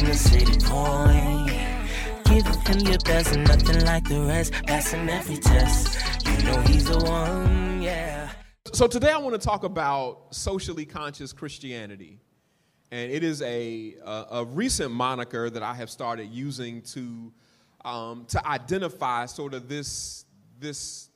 The city point. Giving him your best, nothing like the rest. Passing every test, you know he's the one, yeah. So today I want to talk about socially conscious Christianity. And it is a, a, a recent moniker that I have started using to, um, to identify sort of this, this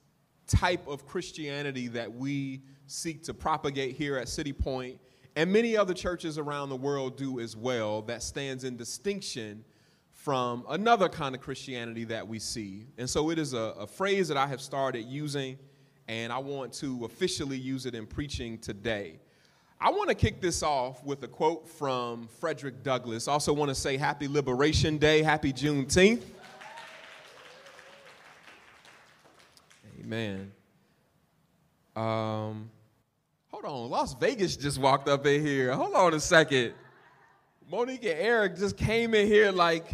type of Christianity that we seek to propagate here at City Point, and many other churches around the world do as well, that stands in distinction from another kind of Christianity that we see. And so it is a, a phrase that I have started using, and I want to officially use it in preaching today. I want to kick this off with a quote from Frederick Douglass. Also, want to say Happy Liberation Day, Happy Juneteenth. Amen. Um, hold on, Las Vegas just walked up in here. Hold on a second. Monique and Eric just came in here like,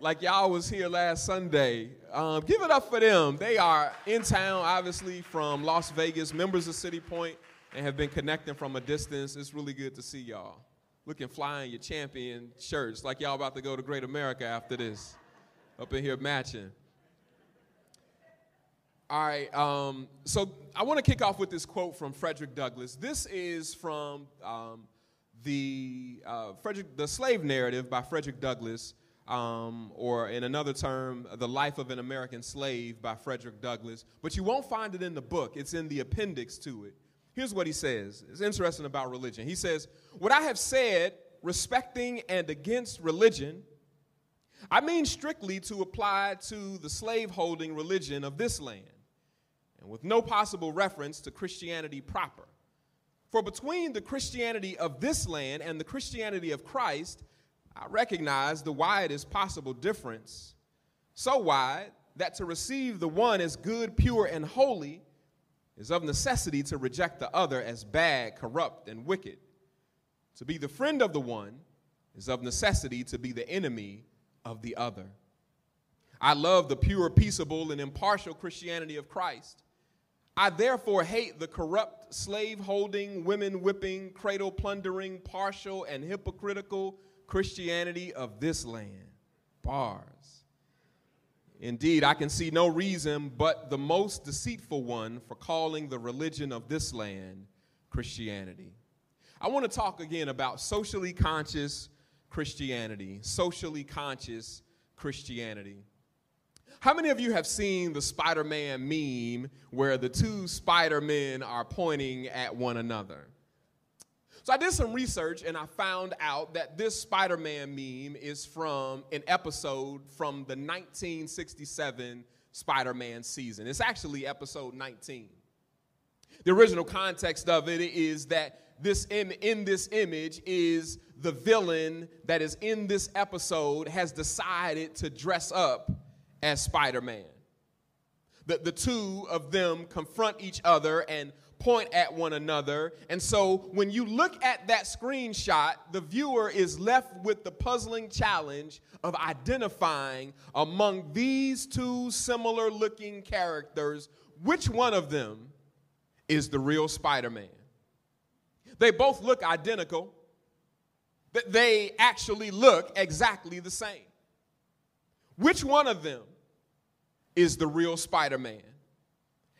like y'all was here last Sunday. Um, give it up for them. They are in town, obviously, from Las Vegas, members of City Point, and have been connecting from a distance. It's really good to see y'all. Looking flying your champion shirts, like y'all about to go to Great America after this. Up in here matching. All right, um, so I want to kick off with this quote from Frederick Douglass. This is from um, the uh, Frederick, the slave narrative by Frederick Douglass, um, or in another term, the life of an American slave by Frederick Douglass. But you won't find it in the book; it's in the appendix to it. Here's what he says. It's interesting about religion. He says, "What I have said respecting and against religion." I mean strictly to apply to the slave-holding religion of this land and with no possible reference to Christianity proper. For between the Christianity of this land and the Christianity of Christ, I recognize the widest possible difference, so wide that to receive the one as good, pure, and holy is of necessity to reject the other as bad, corrupt, and wicked. To be the friend of the one is of necessity to be the enemy of the other. I love the pure, peaceable, and impartial Christianity of Christ. I therefore hate the corrupt, slave holding, women whipping, cradle plundering, partial, and hypocritical Christianity of this land. Bars. Indeed, I can see no reason but the most deceitful one for calling the religion of this land Christianity. I want to talk again about socially conscious Christianity. Socially conscious Christianity. How many of you have seen the Spider Man meme where the two Spider Men are pointing at one another? So I did some research and I found out that this Spider Man meme is from an episode from the 1967 Spider Man season. It's actually episode 19. The original context of it is that this Im- in this image is the villain that is in this episode has decided to dress up as Spider Man. The, the two of them confront each other and point at one another. And so when you look at that screenshot, the viewer is left with the puzzling challenge of identifying among these two similar looking characters which one of them is the real Spider Man. They both look identical, they actually look exactly the same. Which one of them is the real Spider Man?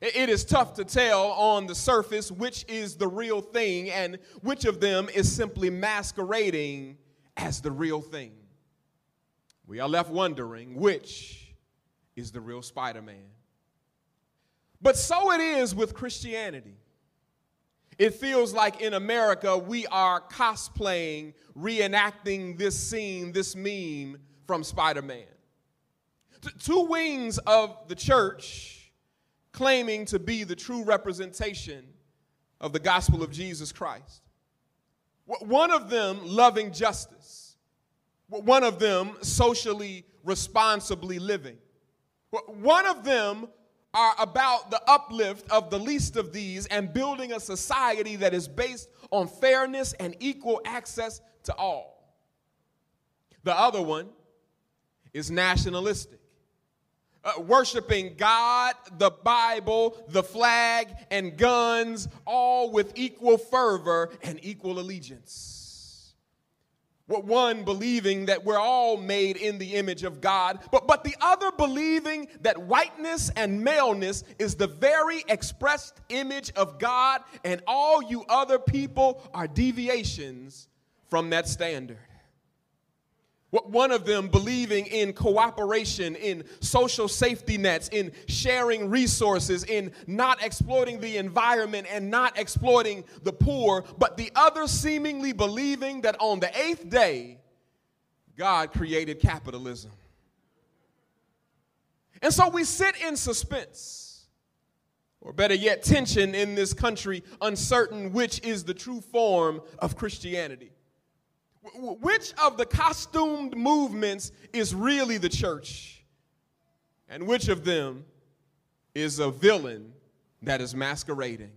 It is tough to tell on the surface which is the real thing and which of them is simply masquerading as the real thing. We are left wondering which is the real Spider Man. But so it is with Christianity. It feels like in America we are cosplaying, reenacting this scene, this meme from Spider Man. Two wings of the church claiming to be the true representation of the gospel of Jesus Christ. One of them loving justice, One of them, socially responsibly living. One of them are about the uplift of the least of these and building a society that is based on fairness and equal access to all. The other one is nationalistic, uh, worshiping God, the Bible, the flag, and guns, all with equal fervor and equal allegiance. What One believing that we're all made in the image of God, but, but the other believing that whiteness and maleness is the very expressed image of God, and all you other people are deviations from that standard. One of them believing in cooperation, in social safety nets, in sharing resources, in not exploiting the environment and not exploiting the poor, but the other seemingly believing that on the eighth day, God created capitalism. And so we sit in suspense, or better yet, tension in this country, uncertain which is the true form of Christianity. Which of the costumed movements is really the church? And which of them is a villain that is masquerading?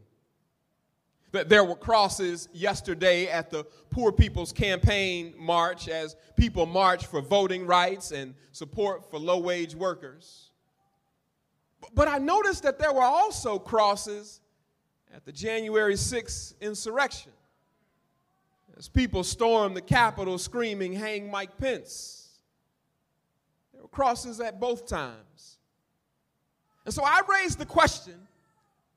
That there were crosses yesterday at the Poor People's Campaign March as people marched for voting rights and support for low wage workers. But I noticed that there were also crosses at the January 6th insurrection as people stormed the Capitol screaming, Hang Mike Pence. There were crosses at both times. And so I raised the question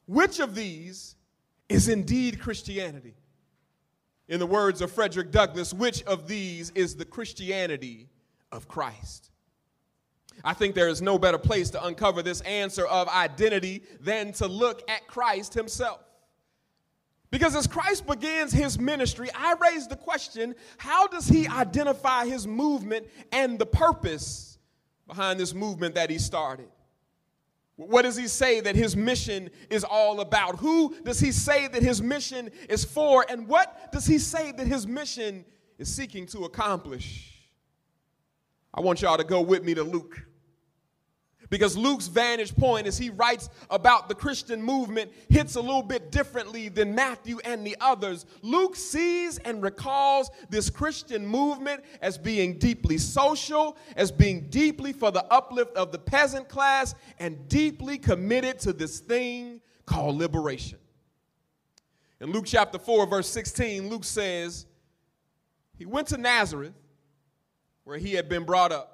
which of these is indeed Christianity? In the words of Frederick Douglass, which of these is the Christianity of Christ? I think there is no better place to uncover this answer of identity than to look at Christ himself. Because as Christ begins his ministry, I raise the question how does he identify his movement and the purpose behind this movement that he started? What does he say that his mission is all about? Who does he say that his mission is for? And what does he say that his mission is seeking to accomplish? I want y'all to go with me to Luke because Luke's vantage point as he writes about the Christian movement hits a little bit differently than Matthew and the others. Luke sees and recalls this Christian movement as being deeply social, as being deeply for the uplift of the peasant class, and deeply committed to this thing called liberation. In Luke chapter 4, verse 16, Luke says, He went to Nazareth, where he had been brought up.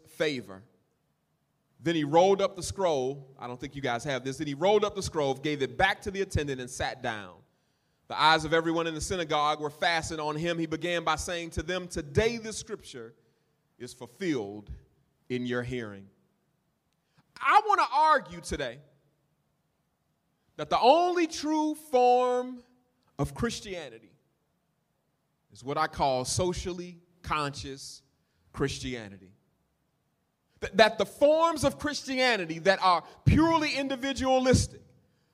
favor. Then he rolled up the scroll. I don't think you guys have this. Then he rolled up the scroll, gave it back to the attendant, and sat down. The eyes of everyone in the synagogue were fastened on him. He began by saying to them, Today this scripture is fulfilled in your hearing. I want to argue today that the only true form of Christianity is what I call socially conscious Christianity that the forms of Christianity that are purely individualistic,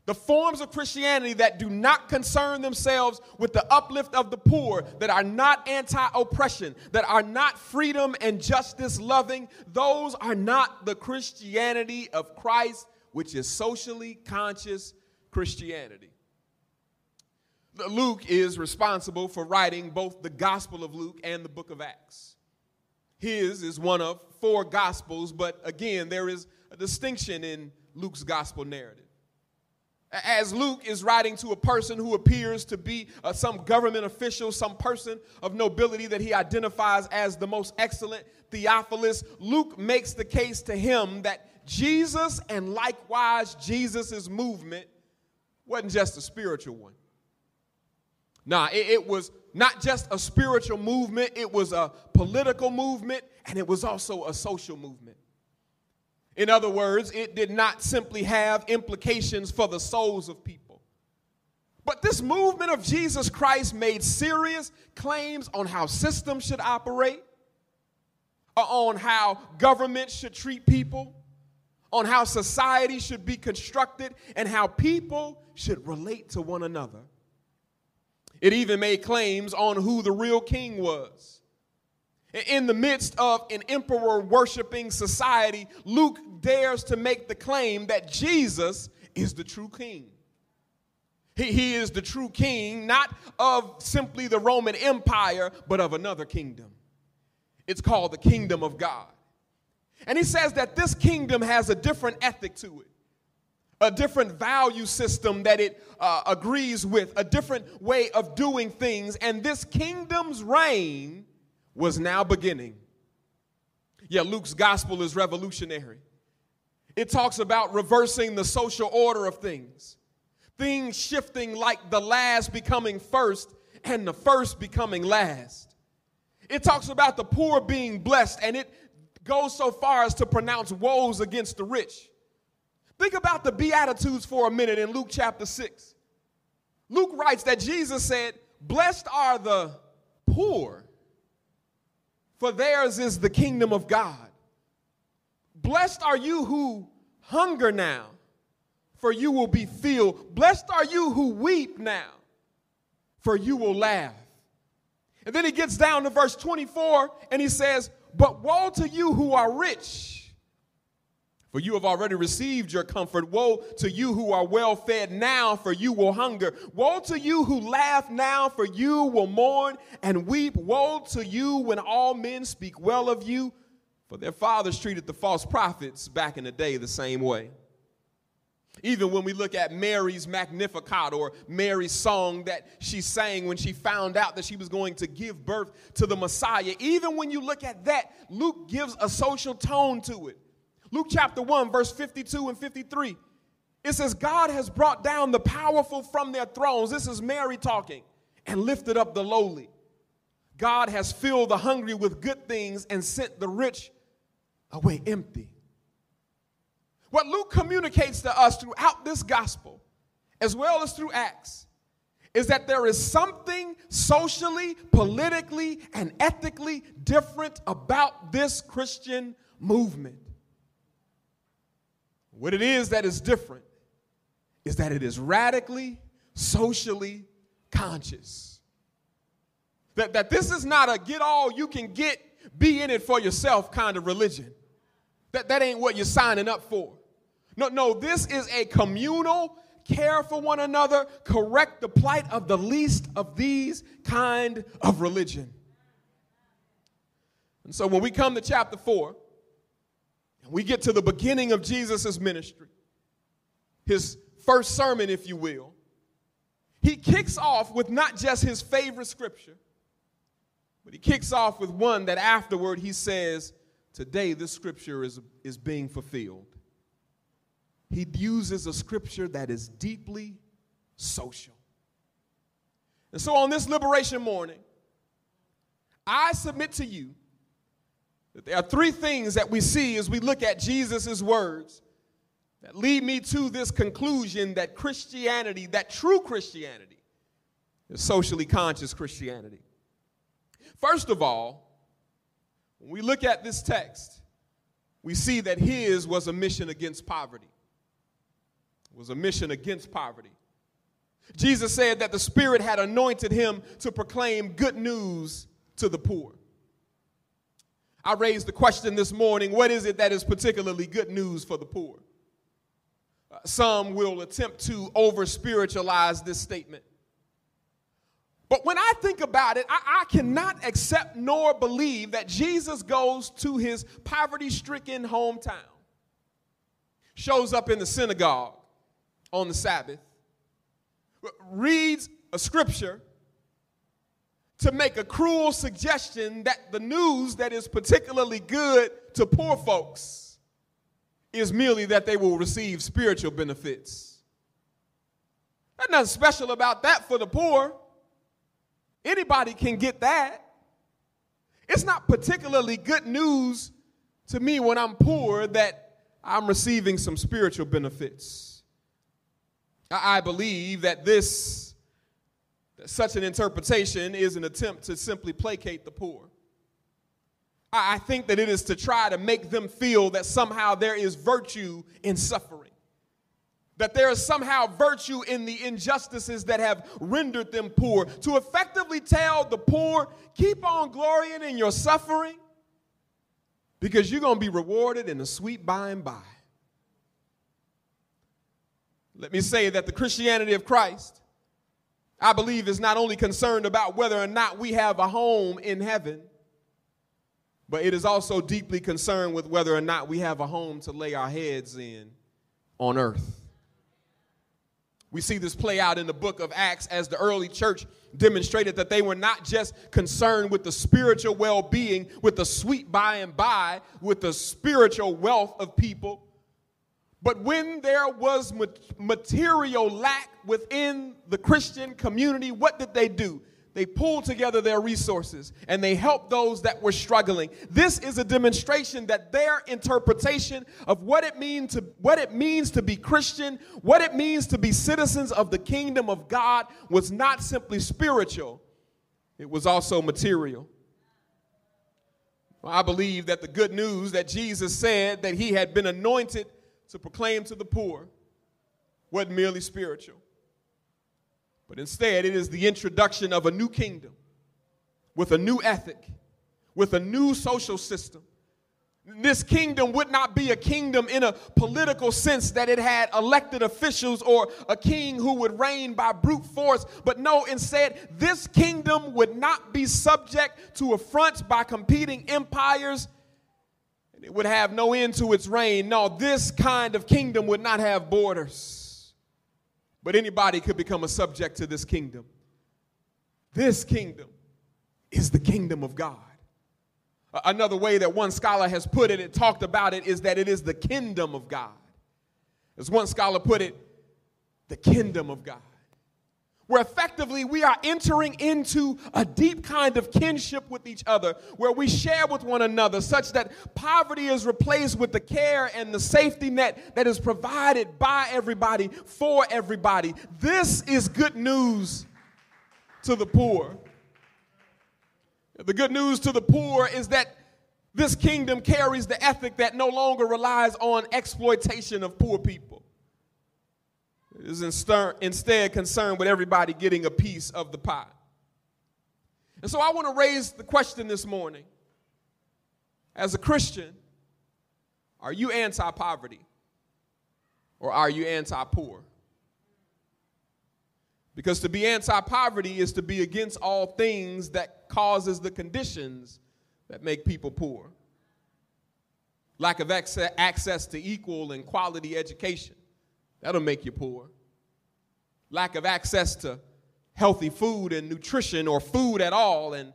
the forms of Christianity that do not concern themselves with the uplift of the poor, that are not anti oppression, that are not freedom and justice loving, those are not the Christianity of Christ, which is socially conscious Christianity. Luke is responsible for writing both the Gospel of Luke and the book of Acts. His is one of four gospels, but again, there is a distinction in Luke's gospel narrative. As Luke is writing to a person who appears to be uh, some government official, some person of nobility that he identifies as the most excellent Theophilus, Luke makes the case to him that Jesus and likewise Jesus' movement wasn't just a spiritual one. Nah, it, it was not just a spiritual movement, it was a political movement, and it was also a social movement. In other words, it did not simply have implications for the souls of people. But this movement of Jesus Christ made serious claims on how systems should operate, uh, on how government should treat people, on how society should be constructed, and how people should relate to one another. It even made claims on who the real king was. In the midst of an emperor worshiping society, Luke dares to make the claim that Jesus is the true king. He, he is the true king, not of simply the Roman Empire, but of another kingdom. It's called the kingdom of God. And he says that this kingdom has a different ethic to it, a different value system that it uh, agrees with, a different way of doing things. And this kingdom's reign was now beginning. Yeah, Luke's gospel is revolutionary. It talks about reversing the social order of things, things shifting like the last becoming first and the first becoming last. It talks about the poor being blessed, and it goes so far as to pronounce woes against the rich. Think about the Beatitudes for a minute in Luke chapter 6. Luke writes that Jesus said, Blessed are the poor, for theirs is the kingdom of God. Blessed are you who hunger now, for you will be filled. Blessed are you who weep now, for you will laugh. And then he gets down to verse 24 and he says, But woe to you who are rich, for you have already received your comfort. Woe to you who are well fed now, for you will hunger. Woe to you who laugh now, for you will mourn and weep. Woe to you when all men speak well of you, for their fathers treated the false prophets back in the day the same way. Even when we look at Mary's Magnificat or Mary's song that she sang when she found out that she was going to give birth to the Messiah, even when you look at that, Luke gives a social tone to it. Luke chapter 1, verse 52 and 53. It says, God has brought down the powerful from their thrones. This is Mary talking, and lifted up the lowly. God has filled the hungry with good things and sent the rich away empty. What Luke communicates to us throughout this gospel, as well as through Acts, is that there is something socially, politically, and ethically different about this Christian movement. What it is that is different is that it is radically, socially conscious. That, that this is not a get all you can get, be in it for yourself kind of religion. That, that ain't what you're signing up for. No, no, this is a communal, care for one another, correct the plight of the least of these kind of religion. And so when we come to chapter 4, and we get to the beginning of Jesus' ministry, his first sermon, if you will, he kicks off with not just his favorite scripture, but he kicks off with one that afterward he says, Today this scripture is, is being fulfilled. He uses a scripture that is deeply social. And so on this liberation morning, I submit to you there are three things that we see as we look at Jesus' words that lead me to this conclusion that Christianity, that true Christianity, is socially conscious Christianity. First of all, when we look at this text, we see that his was a mission against poverty was a mission against poverty. Jesus said that the Spirit had anointed him to proclaim good news to the poor. I raised the question this morning what is it that is particularly good news for the poor? Uh, some will attempt to over spiritualize this statement. But when I think about it, I, I, cannot accept nor believe that Jesus goes to his poverty stricken hometown, shows up in the synagogue, on the Sabbath, reads a scripture to make a cruel suggestion that the news that is particularly good to poor folks is merely that they will receive spiritual benefits. There's nothing special about that for the poor. Anybody can get that. It's not particularly good news to me when I'm poor that I'm receiving some spiritual benefits. I believe that this, such an interpretation, is an attempt to simply placate the poor. I think that it is to try to make them feel that somehow there is virtue in suffering. That there is somehow virtue in the injustices that have rendered them poor. To effectively tell the poor, keep on glorying in your suffering because you're going to be rewarded in the sweet by and by. Let me say that the Christianity of Christ, I believe, is not only concerned about whether or not we have a home in heaven but it is also deeply concerned with whether or not we have a home to lay our heads in on earth. We see this play out in the book of Acts as the early church demonstrated that they were not just concerned with the spiritual well being, with the sweet by and by, with the spiritual wealth of people, but when there was material lack within the Christian community, what did they do? They pulled together their resources and they helped those that were struggling. This is a demonstration that their interpretation of what it means to what it means to be Christian, what it means to be citizens of the kingdom of God was not simply spiritual. It was also material. I believe that the good news that Jesus said that he had been anointed to proclaim to the poor wasn't merely spiritual. But instead, it is the introduction of a new kingdom with a new ethic, with a new social system. This kingdom would not be a kingdom in a political sense that it had elected officials or a king who would reign by brute force, but no, instead, this kingdom would not be subject to affronts by competing empires. And it would have no end to its reign. No, this kind of kingdom would not have borders but anybody could become a subject to this kingdom. This kingdom is the kingdom of God. Another way that one scholar has put it, it talked about it, is that it is the kingdom of God. As one scholar put it, the kingdom of God where effectively we are entering into a deep kind of kinship with each other, where we share with one another, such that poverty is replaced with the care and the safety net that is provided by everybody for everybody. This is good news to the poor. The good news to the poor is that this kingdom carries the ethic that no longer relies on exploitation of poor people is instead concerned with everybody getting a piece of the pie. And so I want to raise the question this morning as a Christian, are you anti poverty or are you anti poor? Because to be anti poverty is to be against all things that causes the conditions that make people poor. Lack of access to equal and quality education, that'll make you poor lack of access to healthy food and nutrition or food at all, and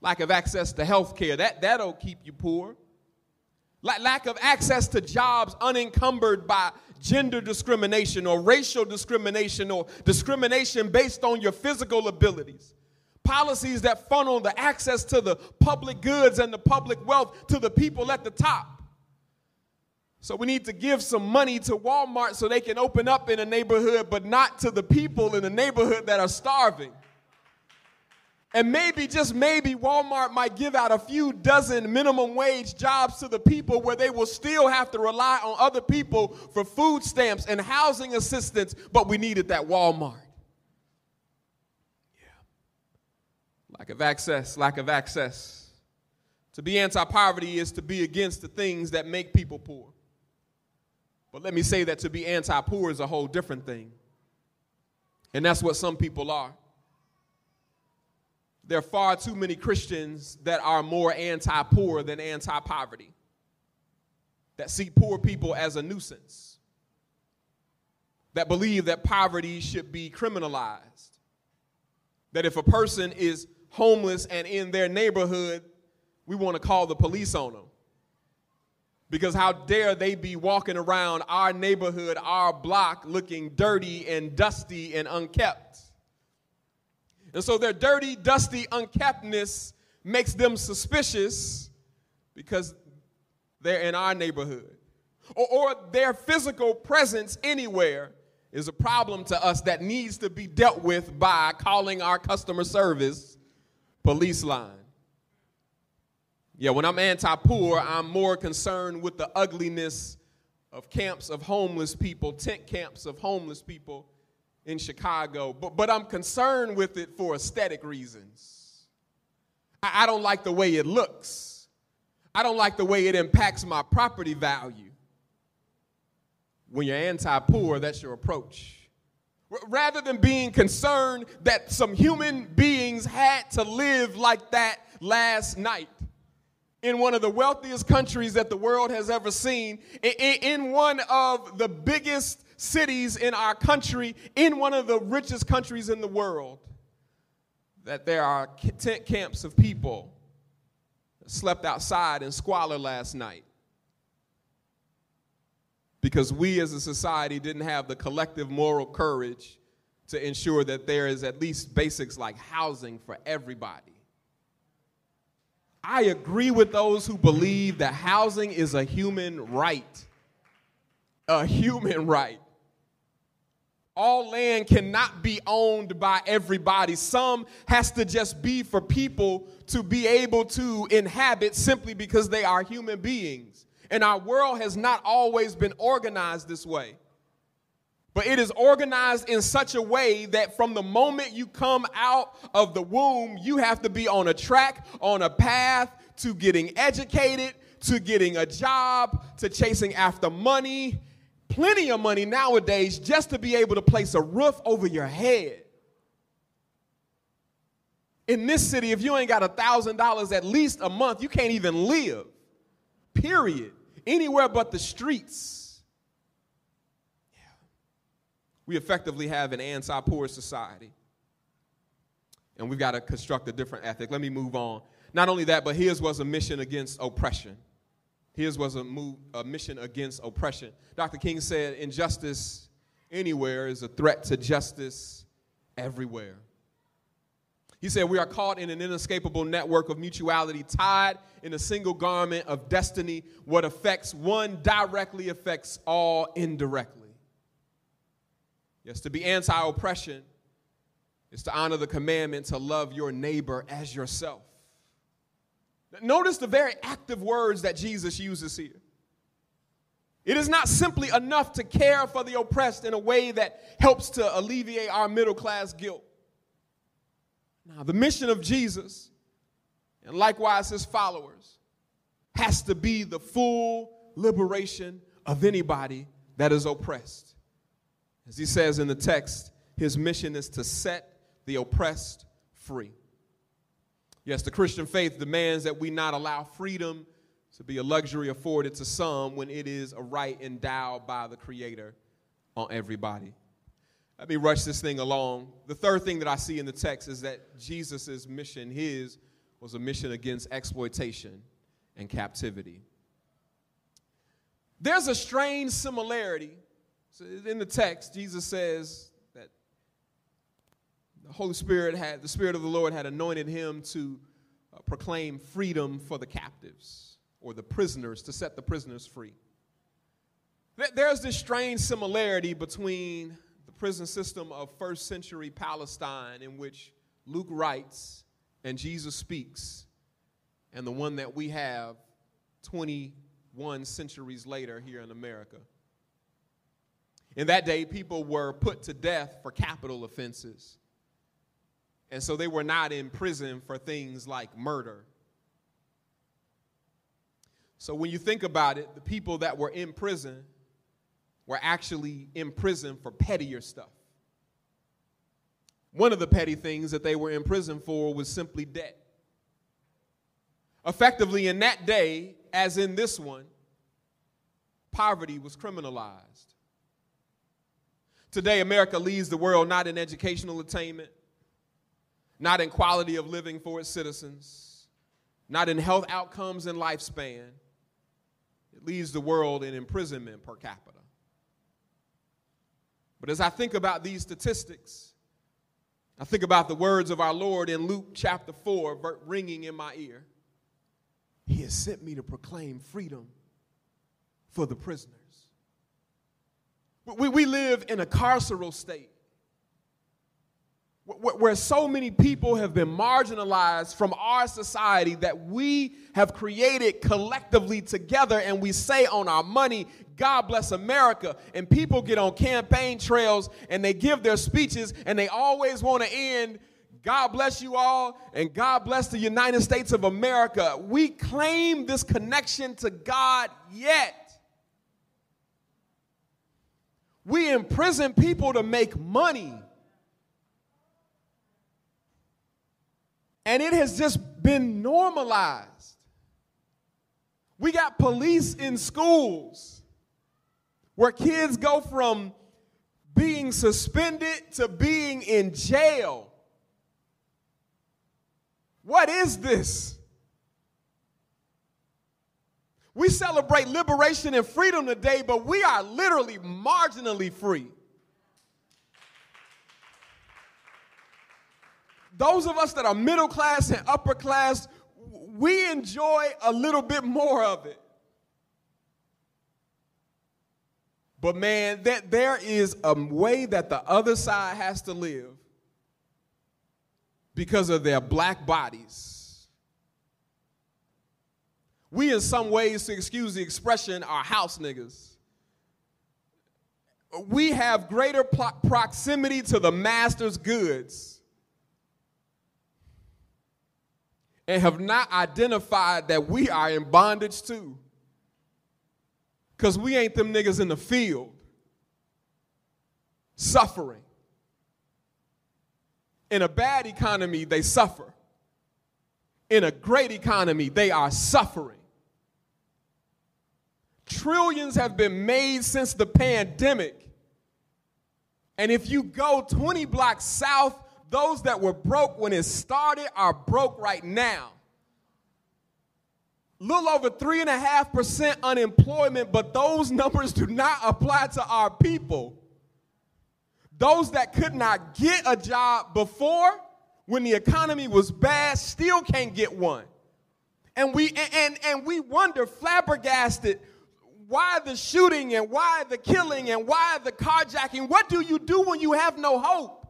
lack of access to health care. That, that'll keep you poor. lack of access to jobs unencumbered by gender discrimination or racial discrimination or discrimination based on your physical abilities. Policies that funnel the access to the public goods and the public wealth to the people at the top. So we need to give some money to Walmart so they can open up in a neighborhood, but not to the people in the neighborhood that are starving. And maybe, just maybe, Walmart might give out a few dozen minimum wage jobs to the people where they will still have to rely on other people for food stamps and housing assistance, but we needed that Walmart. Yeah. Lack of access, lack of access. To be anti poverty is to be against the things that make people poor. But let me say that to be anti poor is a whole different thing. And that's what some people are. There are far too many Christians that are more anti poor than anti poverty, that see poor people as a nuisance, that believe that poverty should be criminalized, that if a person is homeless and in their neighborhood, we want to call the police on them. Because how dare they be walking around our neighborhood, our block, looking dirty and dusty and unkept? And so their dirty, dusty, unkeptness makes them suspicious because they're in our neighborhood. Or, or, their physical presence anywhere is a problem to us that needs to be dealt with by calling our customer service police line. Yeah, when I'm anti poor, I'm more concerned with the ugliness of camps of homeless people, tent camps of homeless people in Chicago, but, but I'm concerned with it for aesthetic reasons. I, I don't like the way it looks, I don't like the way it impacts my property value. When you're anti poor, that's your approach. Rather than being concerned that some human beings had to live like that last night in one of the wealthiest countries that the world has ever seen, in one of the biggest cities in our country, in one of the richest countries in the world, that there are tent camps of people that slept outside in squalor last night. Because we as a society didn't have the collective moral courage to ensure that there is at least basics like housing for everybody. I agree with those who believe that housing is a human right. A human right. All land cannot be owned by everybody. Some has to just be for people to be able to inhabit simply because they are human beings. And our world has not always been organized this way. But it is organized in such a way that from the moment you come out of the womb, you have to be on a track, on a path to getting educated, to getting a job, to chasing after money plenty of money nowadays just to be able to place a roof over your head. In this city, if you ain't got a $1,000 at least a month, you can't even live. Period. Anywhere but the streets. Yeah. We effectively have an anti poor society. And we've got to construct a different ethic. Let me move on. Not only that, but his was a mission against oppression. His was a, move, a mission against oppression. Dr. King said, injustice anywhere is a threat to justice everywhere. He said, We are caught in an inescapable network of mutuality, tied in a single garment of destiny. What affects one directly affects all indirectly. Yes, to be anti oppression is to honor the commandment to love your neighbor as yourself. Notice the very active words that Jesus uses here. It is not simply enough to care for the oppressed in a way that helps to alleviate our middle class guilt. Now, the mission of Jesus, and likewise his followers, has to be the full liberation of anybody that is oppressed. As he says in the text, his mission is to set the oppressed free. Yes, the Christian faith demands that we not allow freedom to be a luxury afforded to some when it is a right endowed by the Creator on everybody. Let me rush this thing along. The third thing that I see in the text is that Jesus' mission, his, was a mission against exploitation and captivity. There's a strange similarity. So in the text, Jesus says, that the Holy Spirit had, the Spirit of the Lord had anointed him to uh, proclaim freedom for the captives or the prisoners, to set the prisoners free. There's this strange similarity between the prison system of first century Palestine, in which Luke writes and Jesus speaks, and the one that we have 21 centuries later here in America. In that day, people were put to death for capital offenses. And so they were not in prison for things like murder. So when you think about it, the people that were in prison were actually in prison for pettier stuff. One of the petty things that they were in prison for was simply debt. Effectively, in that day, as in this one, poverty was criminalized. Today, America leads the world not in educational attainment, not in quality of living for its citizens, not in health outcomes and lifespan. It leads the world in imprisonment per capita. But as I think about these statistics, I think about the words of our Lord in Luke chapter 4 ringing in my ear. He has sent me to proclaim freedom for the prisoners. We, we live in a carceral state where so many people have been marginalized from our society that we have created collectively together and we say on our money, God bless America. And people get on campaign trails and they give their speeches and they always want to end, God bless you all and God bless the United States of America. We claim this connection to God yet. We imprison people to make money. And it has just been normalized. We got police in schools where kids go from being suspended to being in jail. What is this? We celebrate liberation and freedom today, but we are literally marginally free. Those of us that are middle class and upper class, we enjoy a little bit more of it. But man, that there is a way that the other side has to live because of their black bodies we, in some ways, to excuse the expression, are house niggas. We have greater pro- proximity to the master's goods and have not identified that we are in bondage too. Because we ain't them niggas in the field suffering. In a bad economy, they suffer. In a great economy, they are suffering. Trillions have been made since the pandemic. And if you go 20 blocks south, those that were broke when it started are broke right now. Little over 3.5% unemployment, but those numbers do not apply to our people. Those that could not get a job before, when the economy was bad, still can't get one. And we, and, and, and we wonder, flabbergasted, why the shooting and why the killing and why the carjacking? What do you do when you have no hope?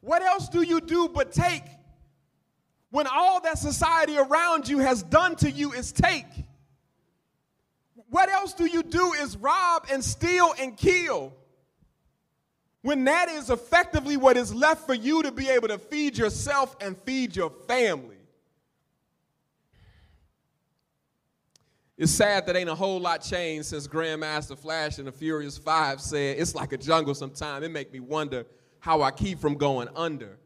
What else do you do but take when all that society around you has done to you is take? What else do you do is rob and steal and kill? When that is effectively what is left for you to be able to feed yourself and feed your family. It's sad that ain't a whole lot changed since Grandmaster Flash and the Furious Five said, it's like a jungle sometimes. It make me wonder how I keep from going under.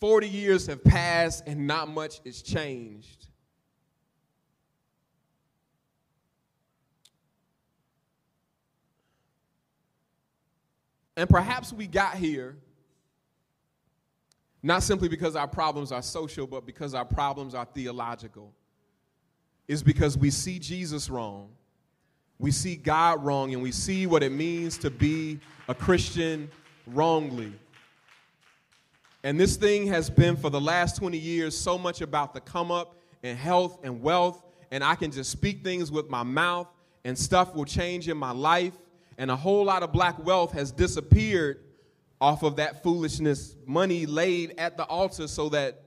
40 years have passed and not much has changed. And perhaps we got here not simply because our problems are social, but because our problems are theological is because we see Jesus wrong, we see God wrong, and we see what it means to be a Christian wrongly. And this thing has been for the last 20 years so much about the come up and health and wealth, and I can just speak things with my mouth, and stuff will change in my life. And a whole lot of black wealth has disappeared off of that foolishness, money laid at the altar so that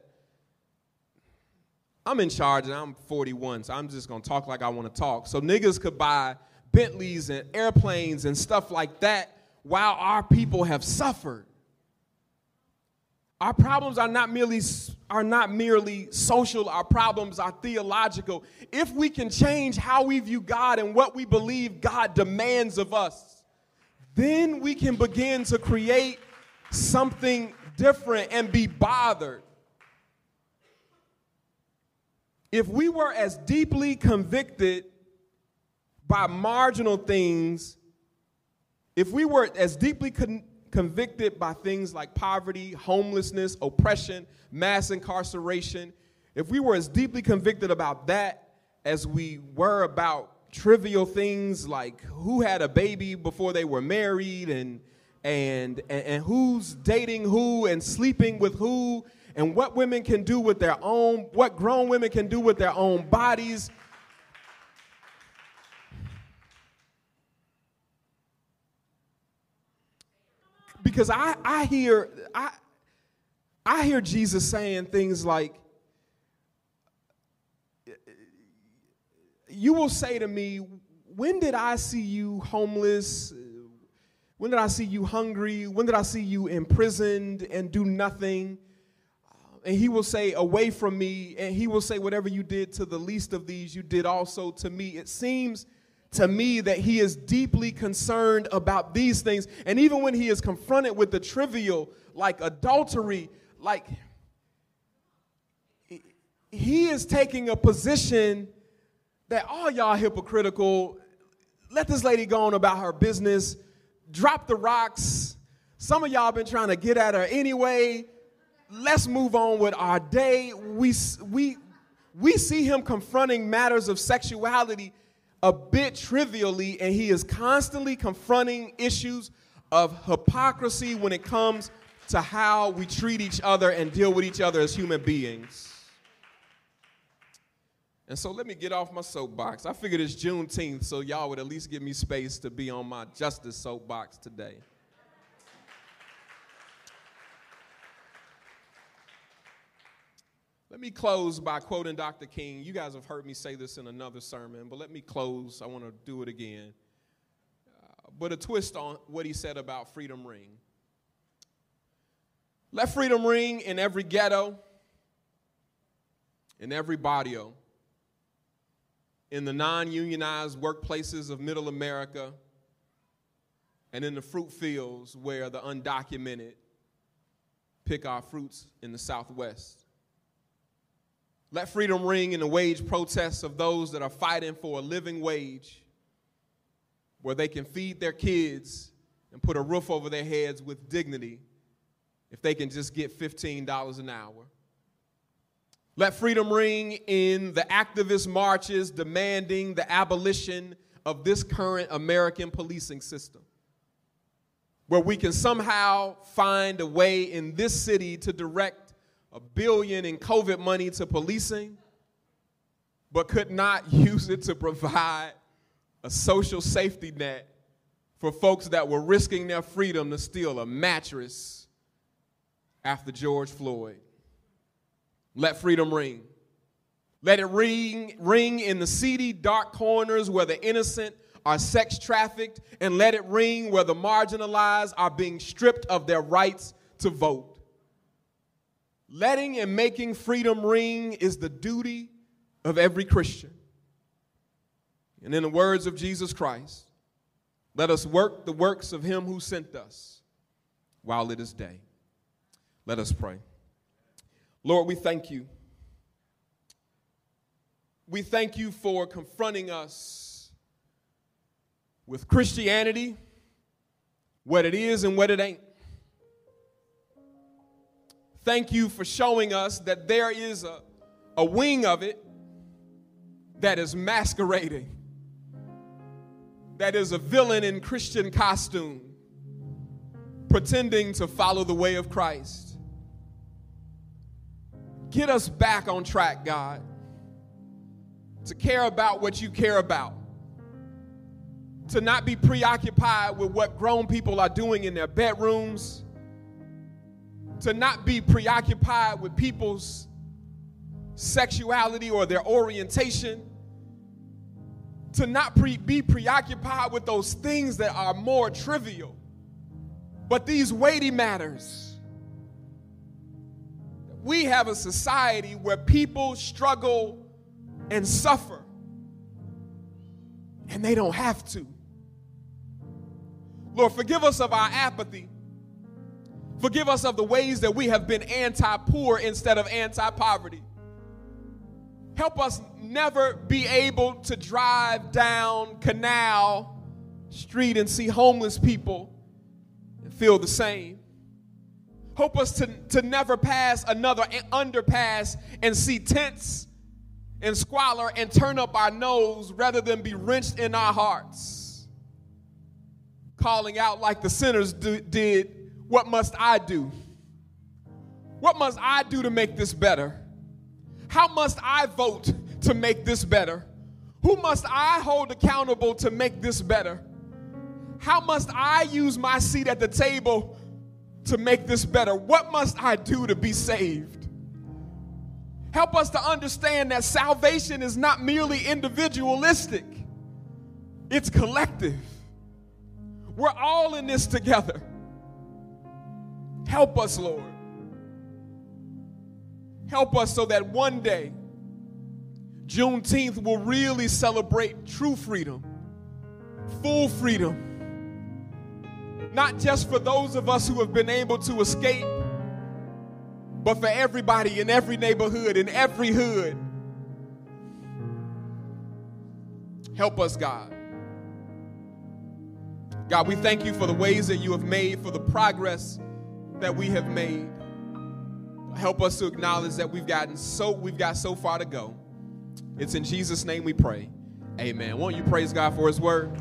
I'm in charge and I'm 41, so I'm just gonna talk like I wanna talk. So niggas could buy Bentleys and airplanes and stuff like that while our people have suffered. Our problems are not merely are not merely social, our problems are theological. If we can change how we view God and what we believe God demands of us, then we can begin to create something different and be bothered if we were as deeply convicted by marginal things, if we were as deeply con- convicted by things like poverty, homelessness, oppression, mass incarceration, if we were as deeply convicted about that as we were about trivial things like who had a baby before they were married and and, and, and who's dating who and sleeping with who and what women can do with their own, what grown women can do with their own bodies. Because I, I hear I, I hear Jesus saying things like, you will say to me, When did I see you homeless? When did I see you hungry? When did I see you imprisoned and do nothing? And he will say, Away from me. And he will say, Whatever you did to the least of these, you did also to me. It seems to me that he is deeply concerned about these things. And even when he is confronted with the trivial, like adultery, like he is taking a position that all y'all hypocritical. Let this lady go on about her business. Drop the rocks. Some of y'all been trying to get at her anyway. Let's move on with our day. We, we, we see him confronting matters of sexuality a bit trivially, and he is constantly confronting issues of hypocrisy when it comes to how we treat each other and deal with each other as human beings. And so let me get off my soapbox. I figured it's Juneteenth, so y'all would at least give me space to be on my justice soapbox today. Let me close by quoting Dr. King. You guys have heard me say this in another sermon, but let me close. I want to do it again. Uh, but a twist on what he said about Freedom Ring. Let freedom ring in every ghetto, in every barrio in the non unionized workplaces of middle America and in the fruit fields where the undocumented pick our fruits in the Southwest. Let freedom ring in the wage protests of those that are fighting for a living wage where they can feed their kids and put a roof over their heads with dignity if they can just get $15 an hour. Let freedom ring in the activist marches demanding the abolition of this current American policing system, where we can somehow find a way in this city to direct a billion in COVID money to policing, but could not use it to provide a social safety net for folks that were risking their freedom to steal a mattress after George Floyd. Let freedom ring. Let it ring, ring in the seedy, dark corners where the innocent are sex trafficked, and let it ring where the marginalized are being stripped of their rights to vote. Letting and making freedom ring is the duty of every Christian. And in the words of Jesus Christ, let us work the works of him who sent us while it is day. Let us pray. Lord, we thank you. We thank you for confronting us with Christianity, what it is and what it ain't. Thank you for showing us that there is a, a wing of it that is masquerading, that is a villain in Christian costume, pretending to follow the way of Christ. Get us back on track, God, to care about what you care about, to not be preoccupied with what grown people are doing in their bedrooms, to not be preoccupied with people's sexuality or their orientation, to not pre- be preoccupied with those things that are more trivial, but these weighty matters we have a society where people struggle and suffer, and they don't have to. Lord, forgive us of our apathy. Forgive us of the ways that we have been anti poor instead of anti poverty. Help us never be able to drive down Canal Street and see homeless people and feel the same. Help us to, to never pass another underpass and see tents and squalor and turn up our nose rather than be wrenched in our hearts. calling out like the sinners do, did, What must I do? What must I do to make this better? How must I vote to make this better? Who must I hold accountable to make this better? How must I use my seat at the table to make this better? What must I do to be saved? Help us to understand that salvation is not merely individualistic, it's collective. We're all in this together. Help us, Lord. Help us so that one day, Juneteenth will really celebrate true freedom, full freedom. Not just for those of us who have been able to escape, but for everybody in every neighborhood, in every hood. Help us, God. God, we thank you for the ways that you have made, for the progress that we have made. Help us to acknowledge that we've gotten so we've got so far to go. It's in Jesus' name we pray. Amen. Won't you praise God for his word?